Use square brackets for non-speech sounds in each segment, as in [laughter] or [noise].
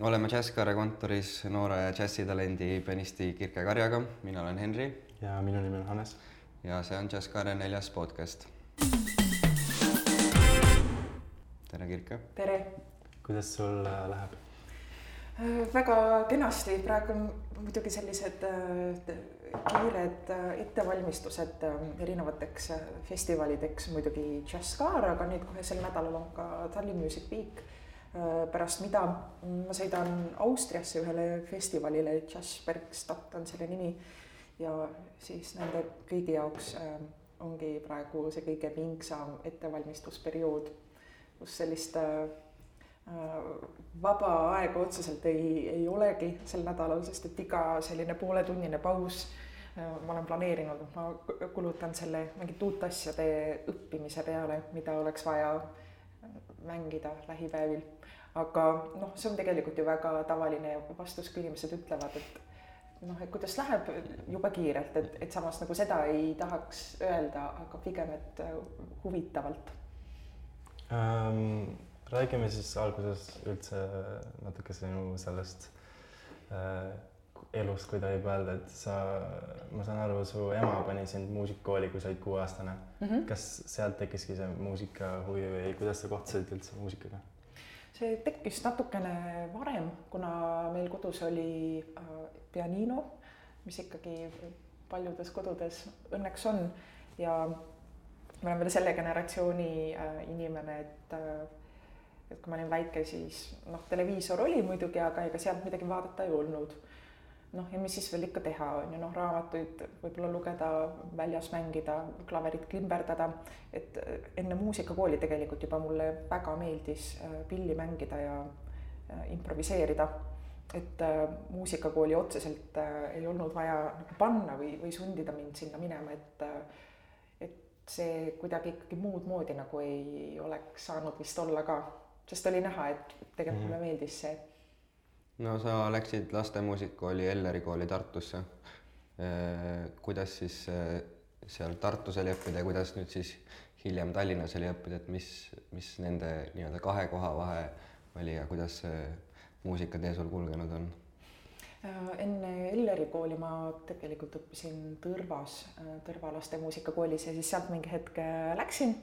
oleme Jazzkaare kontoris noore džässitalendi pianisti Kirke Karjaga, mina olen Henri. ja minu nimi on Hannes. ja see on Jazzkaare neljas podcast. tere, Kirke. tere. kuidas sul äh, läheb? väga kenasti, praegu on muidugi sellised äh, kiired äh, ettevalmistused erinevateks festivalideks, muidugi Jazzkaar, aga nüüd kohe sel nädalal on ka Tallinn Music Week pärast mida ma sõidan Austriasse ühele festivalile, Jazzbergstadt on selle nimi. ja siis nende kõigi jaoks ongi praegu see kõige pingsam ettevalmistusperiood, kus sellist vaba aega otseselt ei, ei olegi sel nädalal, sest et iga selline pooletunnine paus ma olen planeerinud, et ma kulutan selle mingite uute asjade õppimise peale, mida oleks vaja mängida lähipäevil aga noh, see on tegelikult ju väga tavaline vastus, kui inimesed ütlevad, et noh, et kuidas läheb jube kiirelt, et, et samas nagu seda ei tahaks öelda, aga pigem, et äh, huvitavalt ähm,. räägime siis alguses üldse natuke sinu sellest äh, elust, kui tohib öelda, et sa, ma saan aru, su ema pani sind muusikakooli, kui sa olid kuueaastane mm. -hmm. kas sealt tekkiski see muusikahuvi või kuidas sa kohtusid üldse muusikaga? see tekkis natukene varem, kuna meil kodus oli äh, pianino, mis ikkagi paljudes kodudes õnneks on ja ma olen veel selle generatsiooni äh, inimene, et äh, et kui ma olin väike, siis noh, televiisor oli muidugi, aga ega sealt midagi vaadata ei olnud noh, ja mis siis veel ikka teha, on ju, noh, raamatuid võib-olla lugeda, väljas mängida, klaverit klimberdada, et äh, enne muusikakooli tegelikult juba mulle väga meeldis äh, pilli mängida ja äh, improviseerida. et muusikakooli otseselt ei olnud vaja nagu panna või, või sundida mind sinna minema, et et see kuidagi ikkagi muud moodi nagu ei oleks saanud vist olla ka, sest oli näha, et tegelikult mm -hmm. mulle meeldis see no sa läksid lastemuusikakooli Elleri kooli Tartusse. kuidas siis seal Tartus oli õppida ja kuidas nüüd siis hiljem Tallinnas oli õppida, et mis, mis nende nii-öelda kahe koha vahe oli ja kuidas see muusikatee sul kulgenud on? enne Elleri kooli ma tegelikult õppisin Tõrvas, Tõrva lastemuusikakoolis ja siis sealt mingi hetk läksin.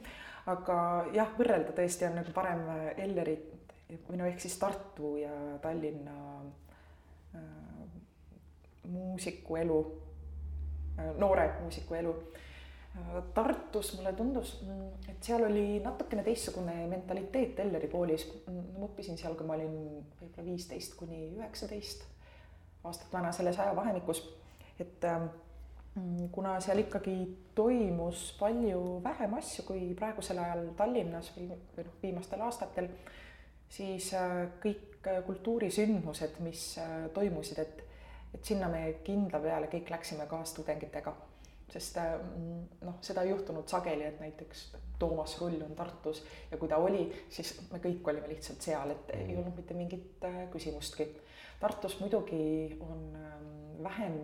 aga jah, võrrelda tõesti on nagu parem Ellerit või no ehk siis Tartu ja Tallinna äh, muusikuelu äh,, noore muusikuelu äh,. Tartus mulle tundus, mm, et seal oli natukene teistsugune mentaliteet Elleri koolis. ma õppisin seal, kui ma olin võib-olla viisteist kuni üheksateist aastat vana selles ajavahemikus, et äh, kuna seal ikkagi toimus palju vähem asju kui praegusel ajal Tallinnas või noh, viimastel aastatel siis äh, kõik äh, kultuurisündmused, mis äh, toimusid, et, et sinna me kindla peale kõik läksime kaastudengitega. sest noh, seda ei juhtunud sageli, et näiteks Toomas Rull on Tartus ja kui ta oli, siis me kõik olime lihtsalt seal, et ei mm. olnud mitte mingit küsimustki. Tartus muidugi on ähm, vähem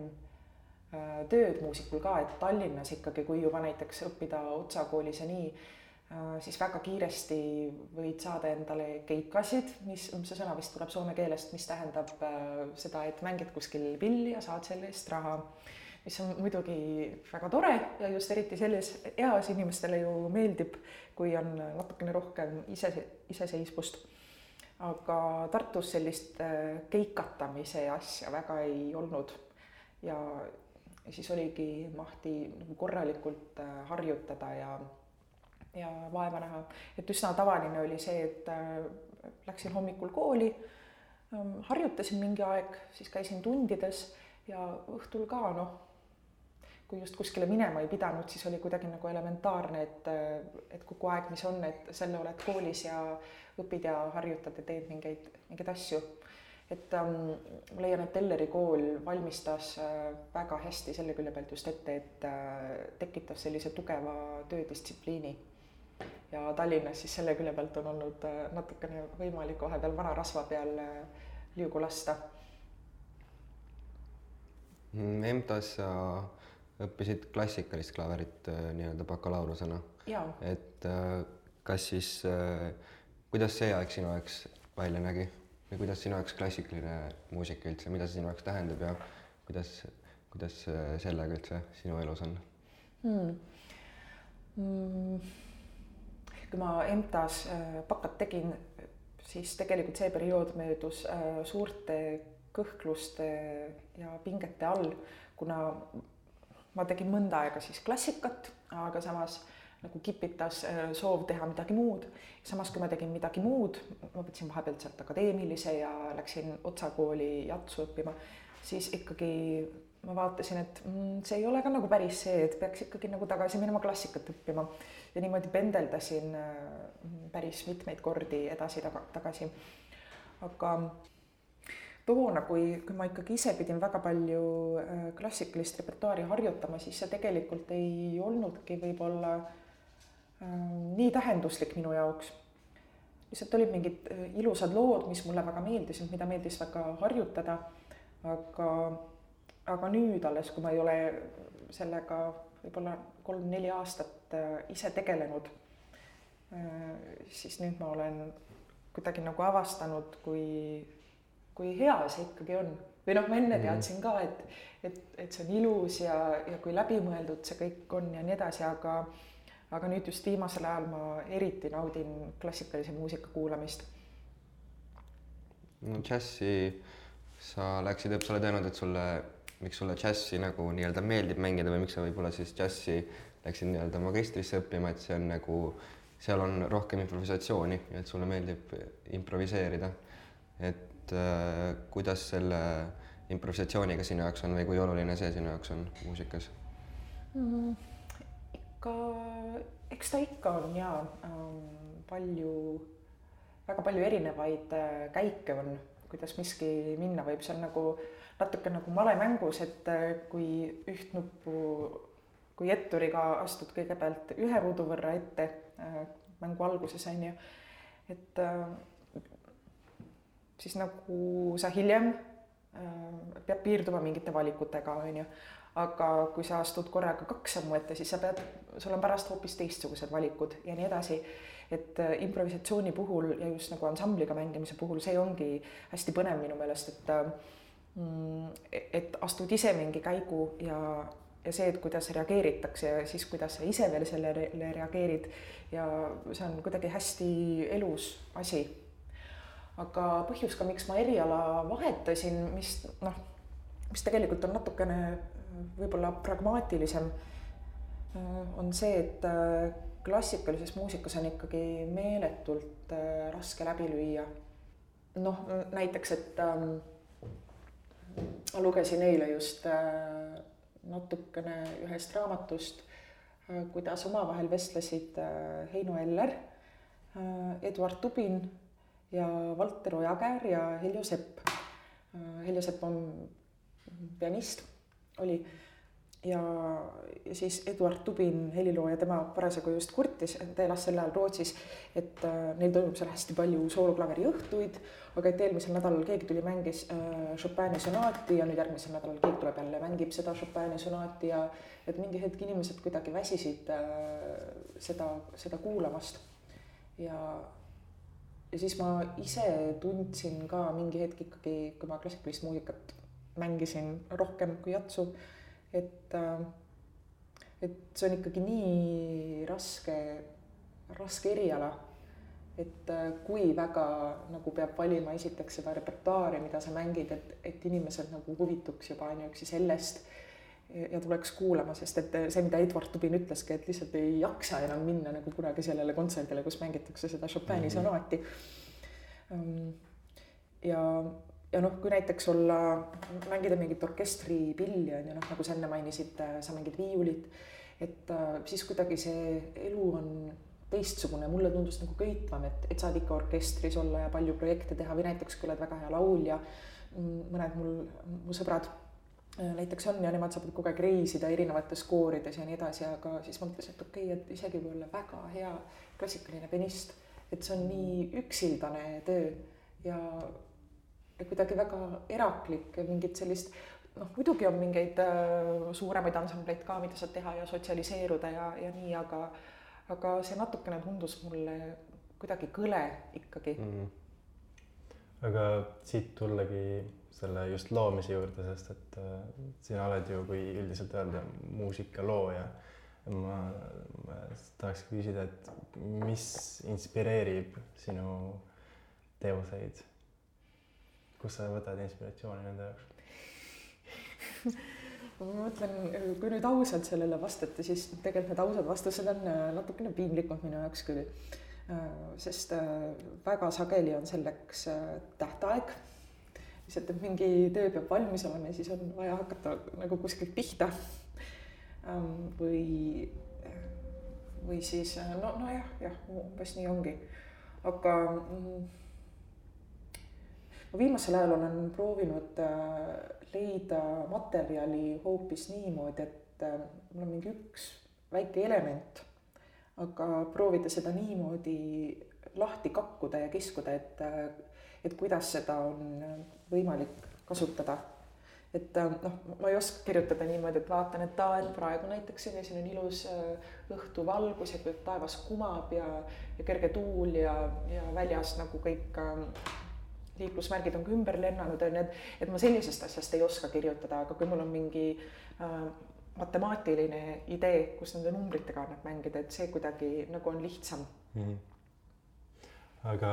tööd muusikul ka, et Tallinnas ikkagi, kui juba näiteks õppida Otsa koolis ja nii siis väga kiiresti võid saada endale keikasid, mis, see sõna vist tuleb soome keelest, mis tähendab äh, seda, et mängid kuskil pilli ja saad selle eest raha. mis on muidugi väga tore ja just eriti selles eas inimestele ju meeldib, kui on natukene rohkem ise, iseseisvust. aga Tartus sellist äh, keikatamise asja väga ei olnud ja siis oligi mahti nagu korralikult harjutada ja ja vaeva näha. et üsna tavaline oli see, et äh, läksin hommikul kooli, ähm, harjutasin mingi aeg, siis käisin tundides ja õhtul ka noh, kui just kuskile minema ei pidanud, siis oli kuidagi nagu elementaarne, et, äh, et kogu aeg, mis on, et selle oled koolis ja õpid ja harjutad ja teed mingeid, mingeid asju. et ähm, ma leian, et Elleri kool valmistas äh, väga hästi selle külje pealt just ette, et äh, tekitas sellise tugeva töödistsipliini ja Tallinnas siis selle külje pealt on olnud äh, natukene võimalik vahepeal vana rasva peal äh, liugu lasta. EMTA-s sa õppisid klassikalist klaverit äh, nii-öelda bakalaureusena. et kas siis, kuidas see aeg sinu jaoks välja nägi? või kuidas sinu jaoks klassikaline muusika üldse, mida see sinu jaoks tähendab ja kuidas, kuidas sellega üldse sinu elus on hmm.? Mm. Kui ma EMTA-s bakat tegin, siis tegelikult see periood möödus suurte kõhkluste ja pingete all, kuna ma tegin mõnda aega siis klassikat, aga samas nagu kipitas äh, soov teha midagi muud. samas, kui ma tegin midagi muud, ma võtsin vahepealt sealt akadeemilise ja läksin Otsa kooli jatsu õppima, siis ikkagi ma vaatasin, et mm, see ei ole ka nagu päris see, et peaks ikkagi nagu tagasi minema klassikat õppima. Ja niimoodi pendeldasin äh, päris mitmeid kordi edasi-tagasi. aga toona, kui, kui ma ikkagi ise pidin väga palju äh, klassikalist repertuaari harjutama, siis see tegelikult ei olnudki võib-olla äh, nii tähenduslik minu jaoks. lihtsalt olid mingid ilusad lood, mis mulle väga meeldisid, mida meeldis väga harjutada, aga, aga nüüd alles, kui ma ei ole sellega võib-olla kolm-neli aastat ise tegelenud, siis nüüd ma olen kuidagi nagu avastanud, kui kui hea see ikkagi on. või noh, ma enne mhm. teadsin ka, et, et, et see on ilus ja, ja kui läbimõeldud see kõik on ja nii edasi, aga aga nüüd just viimasel ajal ma eriti naudin klassikalise muusika kuulamist. no džässi sa läksid, oled öelnud, et sulle, miks sulle džässi nagu nii-öelda meeldib mängida või miks sa võib-olla siis džässi läksid nii-öelda magistrisse õppima, et see on nagu, seal on rohkem improvisatsiooni et sulle meeldib improviseerida. et äh, kuidas selle improvisatsiooniga sinu jaoks on või kui oluline see sinu jaoks on muusikas mm,? ikka, eks ta ikka on ja ähm, palju, väga palju erinevaid äh, käike on, kuidas miski minna võib, see on nagu natuke nagu malemängus, et äh, kui üht nuppu, kui etturiga astud kõigepealt ühe ruudu võrra ette äh, mängu alguses on ju, et äh, siis nagu sa hiljem pead piirduma mingite valikutega, on ju. aga kui sa astud korraga kaks sammu ette, siis sa pead, sul on pärast hoopis teistsugused valikud ja nii edasi. Et äh, improvisatsiooni puhul ja just nagu ansambliga mängimise puhul, see ongi hästi põnev minu meelest, et äh, mm, et astud ise mingi käigu ja, ja see, et kuidas reageeritakse ja siis, kuidas sa ise veel sellele reageerid. Ja see on kuidagi hästi elus asi. Aga põhjus ka, miks ma eriala vahetasin, mis noh, mis tegelikult on natukene võib-olla pragmaatilisem, on see, et äh, klassikalises muusikas on ikkagi meeletult äh, raske läbi lüüa. noh, näiteks, et ähm, lugesin eile just äh, natukene ühest raamatust, kuidas omavahel vestlesid Heino Eller, Eduard Tubin ja Valter Ojakäär ja Heljo Sepp. Äh, Heljo Sepp on pianist, oli ja, ja siis Eduard Tubin, helilooja, tema parasjagu just kurtis, ta elas sel ajal Rootsis, et äh, neil toimub seal hästi palju sooloklaveri õhtuid, aga et eelmisel nädalal keegi tuli, mängis äh, Chopini sonaati ja nüüd järgmisel nädalal keegi tuleb jälle, mängib seda Chopini sonaati ja et mingi hetk inimesed kuidagi väsisid äh, seda, seda kuulamast. ja, ja siis ma ise tundsin ka mingi hetk ikkagi, kui ma klassikalist muusikat mängisin rohkem kui jatsu, äh, et see on ikkagi nii raske, raske eriala. et äh, kui väga nagu peab valima esiteks seda repertuaari, mida sa mängid, et, et inimesed nagu huvituks juba ainuüksi sellest ja tuleks kuulama, sest et see, mida Edward Tubin ütleski, et lihtsalt ei jaksa enam minna nagu kunagi sellele kontserdile, kus mängitakse seda Chopini mm -hmm. sonaati. Ehm, ja, ja noh, kui näiteks olla, mängida mingit orkestripilli on ju noh, nagu sa enne mainisid, sa mängid viiulit, et äh, siis kuidagi see elu on teistsugune, mulle tundus nagu köitvam, et, et saad ikka orkestris olla ja palju projekte teha. Või näiteks kui oled väga hea laulja, mõned mul, mu sõbrad Äh, näiteks on ja nemad saavad kogu aeg reisida erinevates koorides ja nii edasi, aga siis ma mõtlesin, et okei okay,, et isegi kui olla väga hea klassikaline pianist, et see on nii üksildane töö. Ja kuidagi väga eraklik mingit sellist noh, muidugi on mingeid äh, suuremaid ansambleid ka, mida saad teha ja sotsialiseeruda ja, ja nii, aga aga see natukene tundus mulle kuidagi kõle ikkagi mm. -hmm aga siit tullagi selle just loomise juurde, sest et äh, sina oled ju, kui üldiselt öelda, muusikalooja. ma, ma tahaks küsida, et mis inspireerib sinu teoseid? Kust sa võtad inspiratsiooni nende jaoks? [laughs] ma mõtlen, kui nüüd ausalt sellele vastata, siis tegelikult need ausad vastused on äh, natukene piinlikud minu jaoks küll. Äh, sest äh, väga sageli on selleks tähtaeg. lihtsalt, et mingi töö peab valmis olema ja siis on vaja hakata nagu kuskilt pihta. Ähm, või, või siis no, nojah, jah, umbes nii ongi. aga mm, ma viimasel ajal olen proovinud leida materjali hoopis niimoodi, et äh, mul on mingi üks väike element, aga proovida seda niimoodi lahti kakkuda ja kiskuda, et, äh, et kuidas seda on võimalik kasutada. et äh, noh, ma ei oska kirjutada niimoodi, et vaatan, et aa, et praegu näiteks on ju, siin on ilus õhtuvalgus ja taevas kumab ja, ja kerge tuul ja, ja väljas nagu kõik liiklusmärgid on ka ümber lennanud, on ju, et, et ma sellisest asjast ei oska kirjutada, aga kui mul on mingi äh, matemaatiline idee, kus nende numbritega annab mängida, et see kuidagi nagu on lihtsam mm. -hmm. aga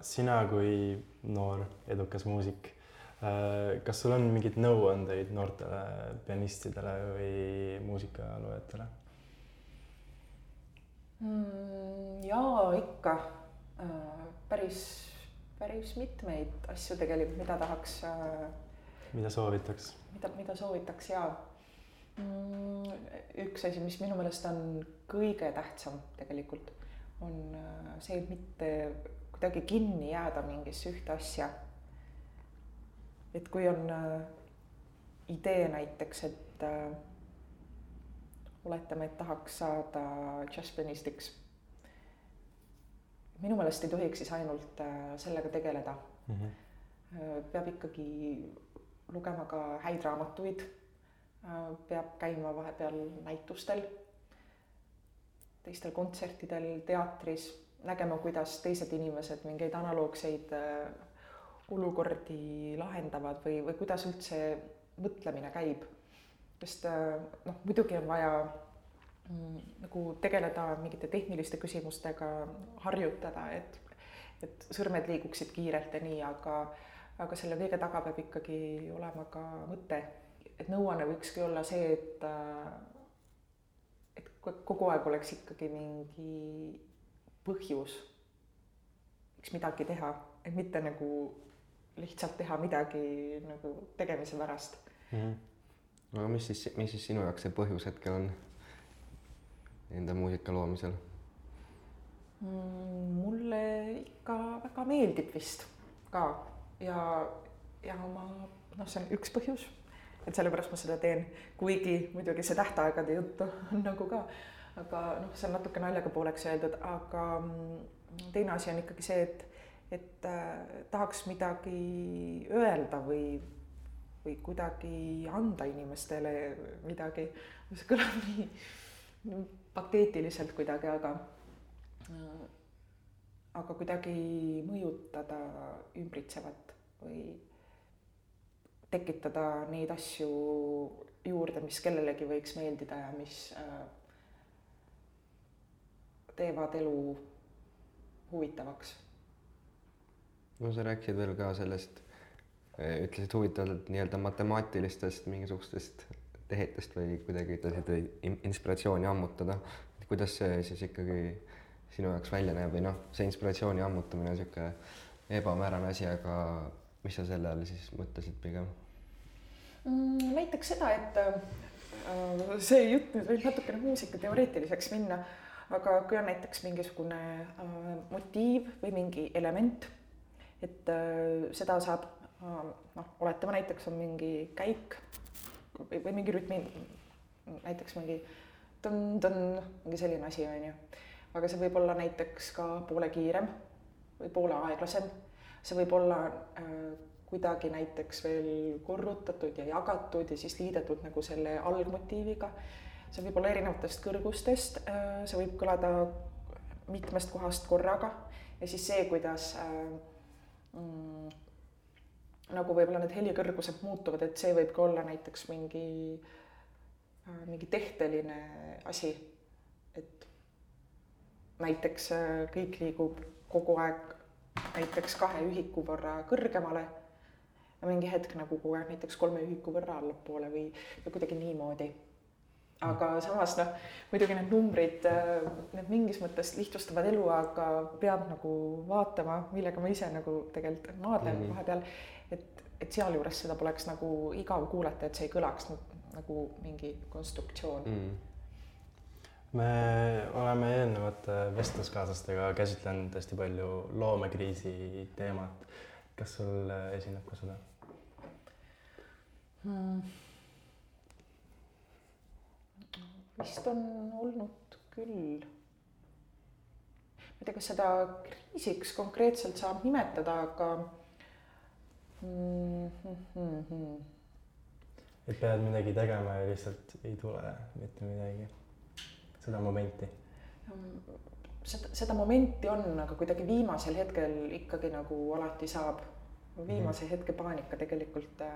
sina kui noor edukas muusik äh,, kas sul on mingeid nõuandeid noortele pianistidele või muusikaloojatele mm,? jaa, ikka äh, päris päris mitmeid asju tegelikult, mida tahaks. Äh, mida soovitaks? mida, mida soovitaks ja mm, üks asi, mis minu meelest on kõige tähtsam tegelikult, on äh, see, et mitte kuidagi kinni jääda mingisse ühte asja. et kui on äh, idee näiteks, et oletame, et tahaks saada džässpenistiks minu meelest ei tohiks siis ainult äh, sellega tegeleda mm. -hmm. peab ikkagi lugema ka häid raamatuid. Äh, peab käima vahepeal näitustel, teistel kontsertidel, teatris, nägema, kuidas teised inimesed mingeid analoogseid olukordi lahendavad või, või kuidas üldse mõtlemine käib. sest noh, muidugi on vaja nagu tegeleda mingite tehniliste küsimustega, harjutada, et, et sõrmed liiguksid kiirelt ja nii, aga, aga selle kõige taga peab ikkagi olema ka mõte. et nõuanne võikski olla see, et, et kogu aeg oleks ikkagi mingi põhjus, miks midagi teha, et mitte nagu lihtsalt teha midagi nagu tegemise pärast mm. -hmm. aga mis siis, mis siis sinu jaoks see põhjus hetkel on? Enda muusika loomisel? Mm,? mulle ikka väga meeldib vist ka. Ja, ja ma noh, see on üks põhjus, et sellepärast ma seda teen, kuigi muidugi see tähtaegade juttu [laughs] on nagu ka, aga noh, see on natuke naljaga pooleks öeldud, aga mm, teine asi on ikkagi see, et, et äh, tahaks midagi öelda või, või kuidagi anda inimestele midagi, see kõlab nii [laughs] pateetiliselt kuidagi, aga, aga kuidagi mõjutada ümbritsevat või tekitada neid asju juurde, mis kellelegi võiks meeldida ja mis äh, teevad elu huvitavaks. no sa rääkisid veel ka sellest, ütlesid huvitavalt nii-öelda matemaatilistest mingisugustest tehetest või kuidagi ütlesid, inspiratsiooni ammutada. et kuidas see siis ikkagi sinu jaoks välja näeb või noh, see inspiratsiooni ammutamine on niisugune ebamäärane asi, aga mis sa selle all siis mõtlesid pigem mm,? näiteks seda, et äh, see jutt nüüd võib natukene muusikateoreetiliseks minna, aga kui on näiteks mingisugune äh, motiiv või mingi element, et äh, seda saab äh, noh, oletame näiteks on mingi käik või, mingi rütmi, näiteks mingi tõn-tõn, mingi selline asi, on ju. aga see võib olla näiteks ka poole kiirem või poole aeglasem. see võib olla äh, kuidagi näiteks veel korrutatud ja jagatud ja siis liidetud nagu selle algmotiiviga. see võib olla erinevatest kõrgustest äh,, see võib kõlada mitmest kohast korraga ja siis see, kuidas äh, mm, nagu võib-olla need helikõrgused muutuvad, et see võib ka olla näiteks mingi, mingi tehteline asi. et näiteks kõik liigub kogu aeg näiteks kahe ühiku võrra kõrgemale ja mingi hetk nagu kogu aeg näiteks kolme ühiku võrra allapoole või, või kuidagi niimoodi. aga samas noh, muidugi need numbrid, need mingis mõttes lihtsustavad elu, aga peab nagu vaatama, millega ma ise nagu tegelikult maadlen mm -hmm. vahepeal, et, et sealjuures seda poleks nagu igav kuulata, et see ei kõlaks nagu, nagu mingi konstruktsioon mm. me oleme eelnevate vestluskaaslastega käsitlenud hästi palju loomekriisi teemat. kas sul esineb ka seda hmm.? vist on olnud küll. ma ei tea, kas seda kriisiks konkreetselt saab nimetada, aga mm. -hmm. et pead midagi tegema ja lihtsalt ei tule mitte midagi seda momenti? seda, seda momenti on, aga kuidagi viimasel hetkel ikkagi nagu alati saab. viimase mm -hmm. hetke paanika tegelikult äh,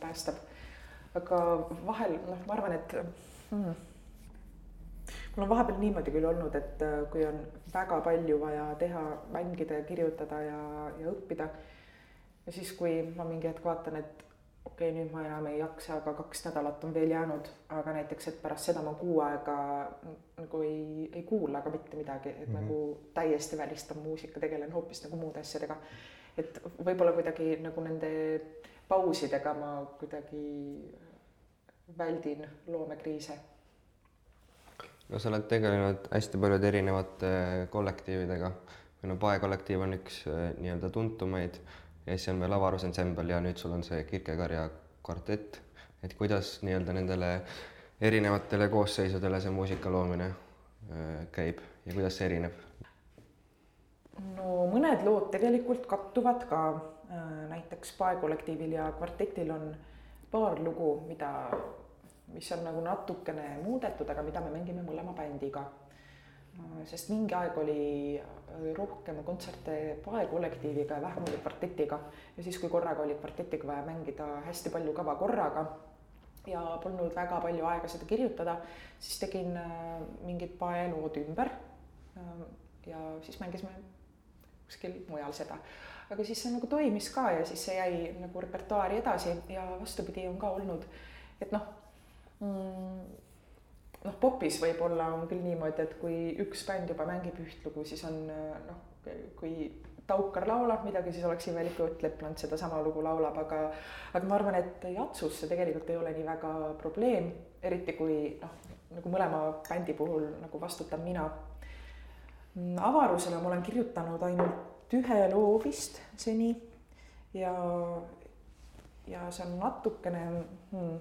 päästab. aga vahel noh, ma arvan, et hmm, mul on vahepeal niimoodi küll olnud, et äh, kui on väga palju vaja teha, mängida ja kirjutada ja, ja õppida. Ja siis, kui ma mingi hetk vaatan, et okei okay,, nüüd ma enam ei jaksa, aga kaks nädalat on veel jäänud, aga näiteks, et pärast seda ma kuu aega nagu ei, ei kuula ka mitte midagi, et mm -hmm. nagu täiesti välistan muusika, tegelen hoopis nagu muude asjadega. et võib-olla kuidagi nagu nende pausidega ma kuidagi väldin loomekriise. no sa oled tegelenud hästi paljude erinevate kollektiividega või no Pae kollektiiv on üks eh, nii-öelda tuntumaid veel avarusansembel ja nüüd sul on see Kirkekarja kvartett, et kuidas nii-öelda nendele erinevatele koosseisudele see muusika loomine äh, käib ja kuidas see erineb? no mõned lood tegelikult kattuvad ka, äh, näiteks paekollektiivil ja kvartetil on paar lugu, mida, mis on nagu natukene muudetud, aga mida me mängime mõlema bändiga sest mingi aeg oli äh, rohkem kontserte paekollektiiviga ja vähem oli kvartetiga ja siis, kui korraga oli kvartetiga vaja mängida hästi palju kava korraga ja polnud väga palju aega seda kirjutada, siis tegin äh, mingid paelood ümber. Äh, ja siis mängisime kuskil mujal seda, aga siis see nagu toimis ka ja siis see jäi nagu repertuaari edasi ja vastupidi on ka olnud, et noh mm, noh, popis võib-olla on küll niimoodi, et kui üks bänd juba mängib üht lugu, siis on noh, kui Taukar laulab midagi, siis oleks imelik, kui Ott Lepland sedasama lugu laulab, aga aga ma arvan, et Jatsus see tegelikult ei ole nii väga probleem, eriti kui noh, nagu mõlema bändi puhul nagu vastutan mina. avarusele ma olen kirjutanud ainult ühe loo vist seni ja, ja see on natukene hmm,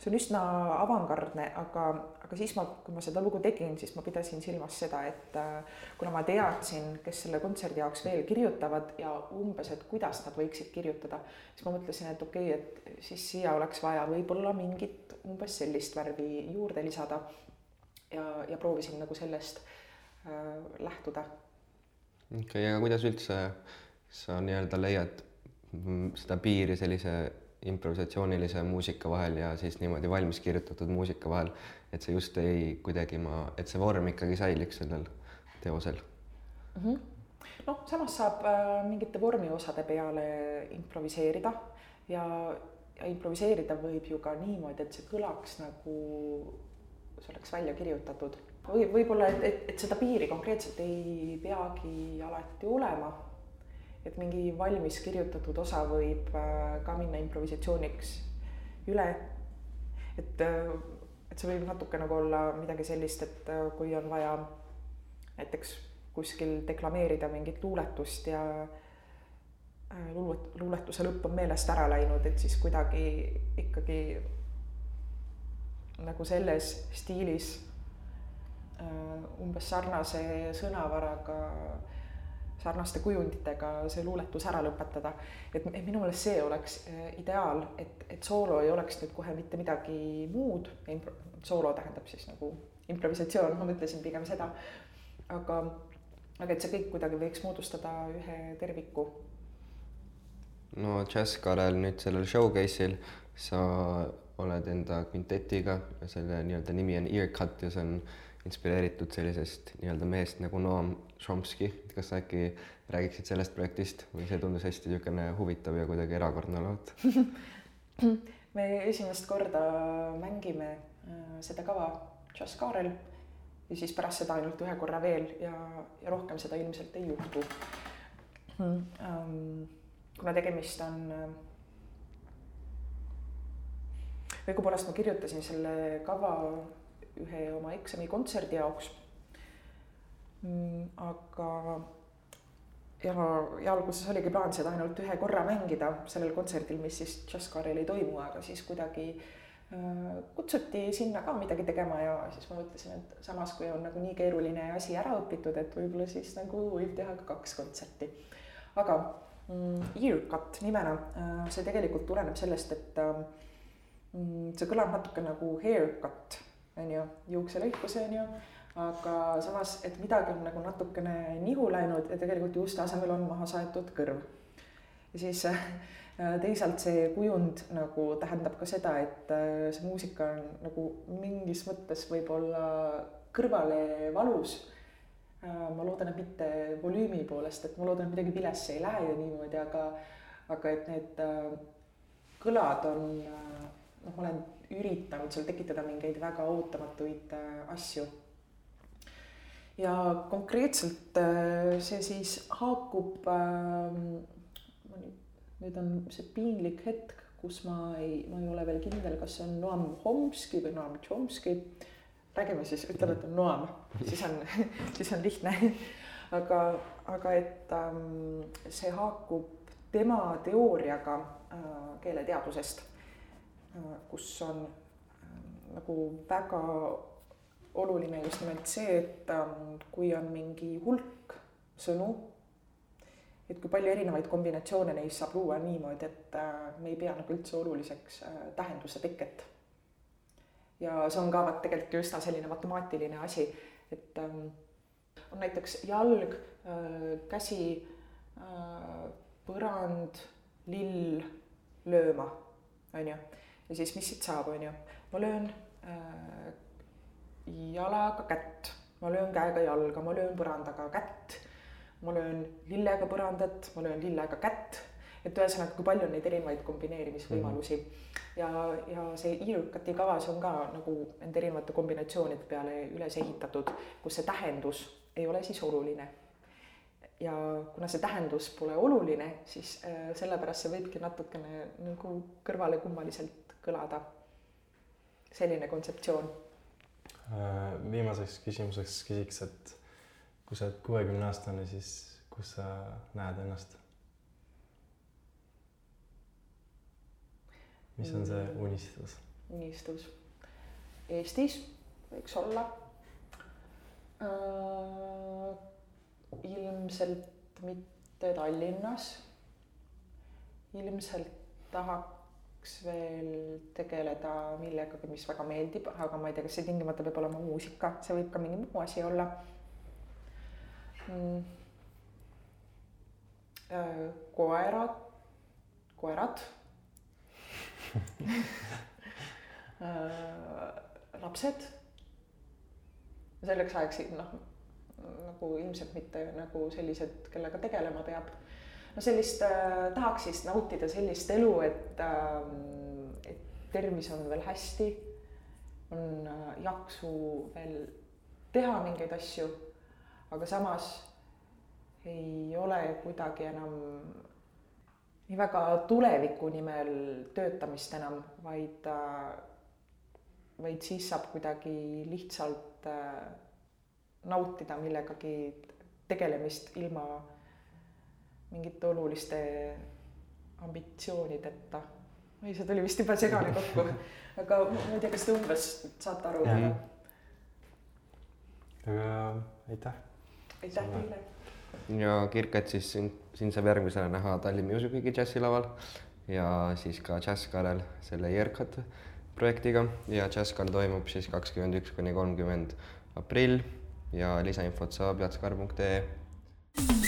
see on üsna avangardne, aga, aga siis ma, kui ma seda lugu tegin, siis ma pidasin silmas seda, et äh, kuna ma teadsin, kes selle kontserdi jaoks veel kirjutavad ja umbes, et kuidas nad võiksid kirjutada, siis ma mõtlesin, et okei okay,, et siis siia oleks vaja võib-olla mingit umbes sellist värvi juurde lisada. ja, ja proovisin nagu sellest äh, lähtuda. okei okay,, aga kuidas üldse sa nii-öelda leiad seda piiri sellise improvisatsioonilise muusika vahel ja siis niimoodi valmis kirjutatud muusika vahel, et see just ei kuidagi ma, et see vorm ikkagi säiliks sellel teosel mm. -hmm. noh, samas saab äh, mingite vormiosade peale improviseerida ja, ja improviseerida võib ju ka niimoodi, et see kõlaks nagu see oleks välja kirjutatud või võib-olla, et, et, et seda piiri konkreetselt ei peagi alati olema et mingi valmis kirjutatud osa võib äh, ka minna improvisatsiooniks üle. et, äh, et see võib natuke nagu olla midagi sellist, et äh, kui on vaja näiteks kuskil deklameerida mingit luuletust ja luulet-, luuletuse lõpp on meelest ära läinud, et siis kuidagi ikkagi nagu selles stiilis umbes sarnase sõnavaraga sarnaste kujunditega see luuletus ära lõpetada. et, minu meelest see oleks äh, ideaal, et, et soolo ei oleks nüüd kohe mitte midagi muud, soolo tähendab siis nagu improvisatsioon, ma mõtlesin pigem seda. aga, aga et see kõik kuidagi võiks moodustada ühe terviku. no Jazzkarel nüüd sellel showcase'il sa oled enda kvintetiga selle nii-öelda nimi on Earcut ja see on inspireeritud sellisest nii-öelda mehest nagu Noam Chomsky. kas sa äkki räägiksid sellest projektist või see tundus hästi niisugune huvitav ja kuidagi erakordne olevat [laughs] me esimest korda mängime äh, seda kava Jazzkarel ja siis pärast seda ainult ühe korra veel ja, ja rohkem seda ilmselt ei juhtu hmm.. Um, kuna tegemist on äh, õigupoolest ma kirjutasin selle kava ühe oma eksamikontserdi jaoks. Aga ja, ja alguses oligi plaan seda ainult ühe korra mängida sellel kontserdil, mis siis Jazzkaril ei toimu, aga siis kuidagi äh, kutsuti sinna ka midagi tegema ja siis ma mõtlesin, et samas kui on nagu nii keeruline asi ära õpitud, et võib-olla siis nagu võib teha ka kaks kontserti. aga mm, Earcut nimena äh,, see tegelikult tuleneb sellest, et äh, mm, see kõlab natuke nagu haircut on ju, juukselõikus on ju, aga samas, et midagi on nagu natukene nihu läinud ja tegelikult juuste asemel on maha saetud kõrv. ja siis äh, teisalt see kujund nagu tähendab ka seda, et äh, see muusika on nagu mingis mõttes võib-olla kõrvale valus. Äh, ma loodan, et mitte volüümi poolest, et ma loodan, et midagi vilesse ei lähe ja niimoodi, aga, aga et need kõlad on, noh, olen üritanud seal tekitada mingeid väga ootamatuid asju. Ja konkreetselt äh, see siis haakub, ähm, nüüd on see piinlik hetk, kus ma ei, ma ei ole veel kindel, kas see on Noam Chomsky või Noam Chomsky. räägime siis, ütleme, et on Noam, siis on, [laughs] siis on lihtne. [laughs] aga, aga et ähm, see haakub tema teooriaga äh, keeleteadusest kus on ähm, nagu väga oluline just nimelt see, et ähm, kui on mingi hulk sõnu, et kui palju erinevaid kombinatsioone neist saab luua niimoodi, et äh, me ei pea nagu üldse oluliseks äh, tähenduse teket. ja see on ka vaat tegelikult ju üsna selline matemaatiline asi, et ähm, on näiteks jalg, äh, käsi, põrand, lill, lööma, on ju ja siis, mis siit saab, on ju, ma löön jalaga kätt, ma löön käega jalga, ma löön põrandaga kätt, ma löön lillega põrandat, ma löön lillega kätt, et ühesõnaga, kui palju on neid erinevaid kombineerimisvõimalusi mm. -hmm. ja, ja see EarCut'i kavas on ka nagu nende erinevate kombinatsioonide peale üles ehitatud, kus see tähendus ei ole siis oluline ja kuna see tähendus pole oluline, siis äh, sellepärast see võibki natukene nagu kõrvalekummaliselt kõlada. selline kontseptsioon. Äh, viimaseks küsimuseks küsiks, et kui sa oled kuuekümne aastane, siis kus sa näed ennast? mis on see mm. unistus? unistus Eestis võiks olla äh,. ilmselt mitte Tallinnas. ilmselt tahaks tahaks veel tegeleda millegagi, mis väga meeldib, aga ma ei tea, kas see tingimata peab olema muusika, see võib ka mingi muu asi olla. Mm.. Äh, koerad, koerad. [laughs] Äh, lapsed. selleks ajaks noh, nagu ilmselt mitte nagu sellised, kellega tegelema peab no sellist äh,, tahaks siis nautida sellist elu, et äh,, et tervis on veel hästi, on äh, jaksu veel teha mingeid asju, aga samas ei ole kuidagi enam nii väga tuleviku nimel töötamist enam, vaid äh,, vaid siis saab kuidagi lihtsalt äh, nautida millegagi tegelemist ilma mingite oluliste ambitsioonideta. oi, see tuli vist jube segane kokku, aga ma ei tea, kas te umbes saate aru. aga aitäh. aitäh teile. ja Kirket siis siin, siin saab järgmisena näha Tallinn Music Weeki džässilaual ja siis ka Jazzkarel selle Jerkat projektiga ja Jazzkar toimub siis kakskümmend üks kuni kolmkümmend aprill ja lisainfot saab jazzkar.ee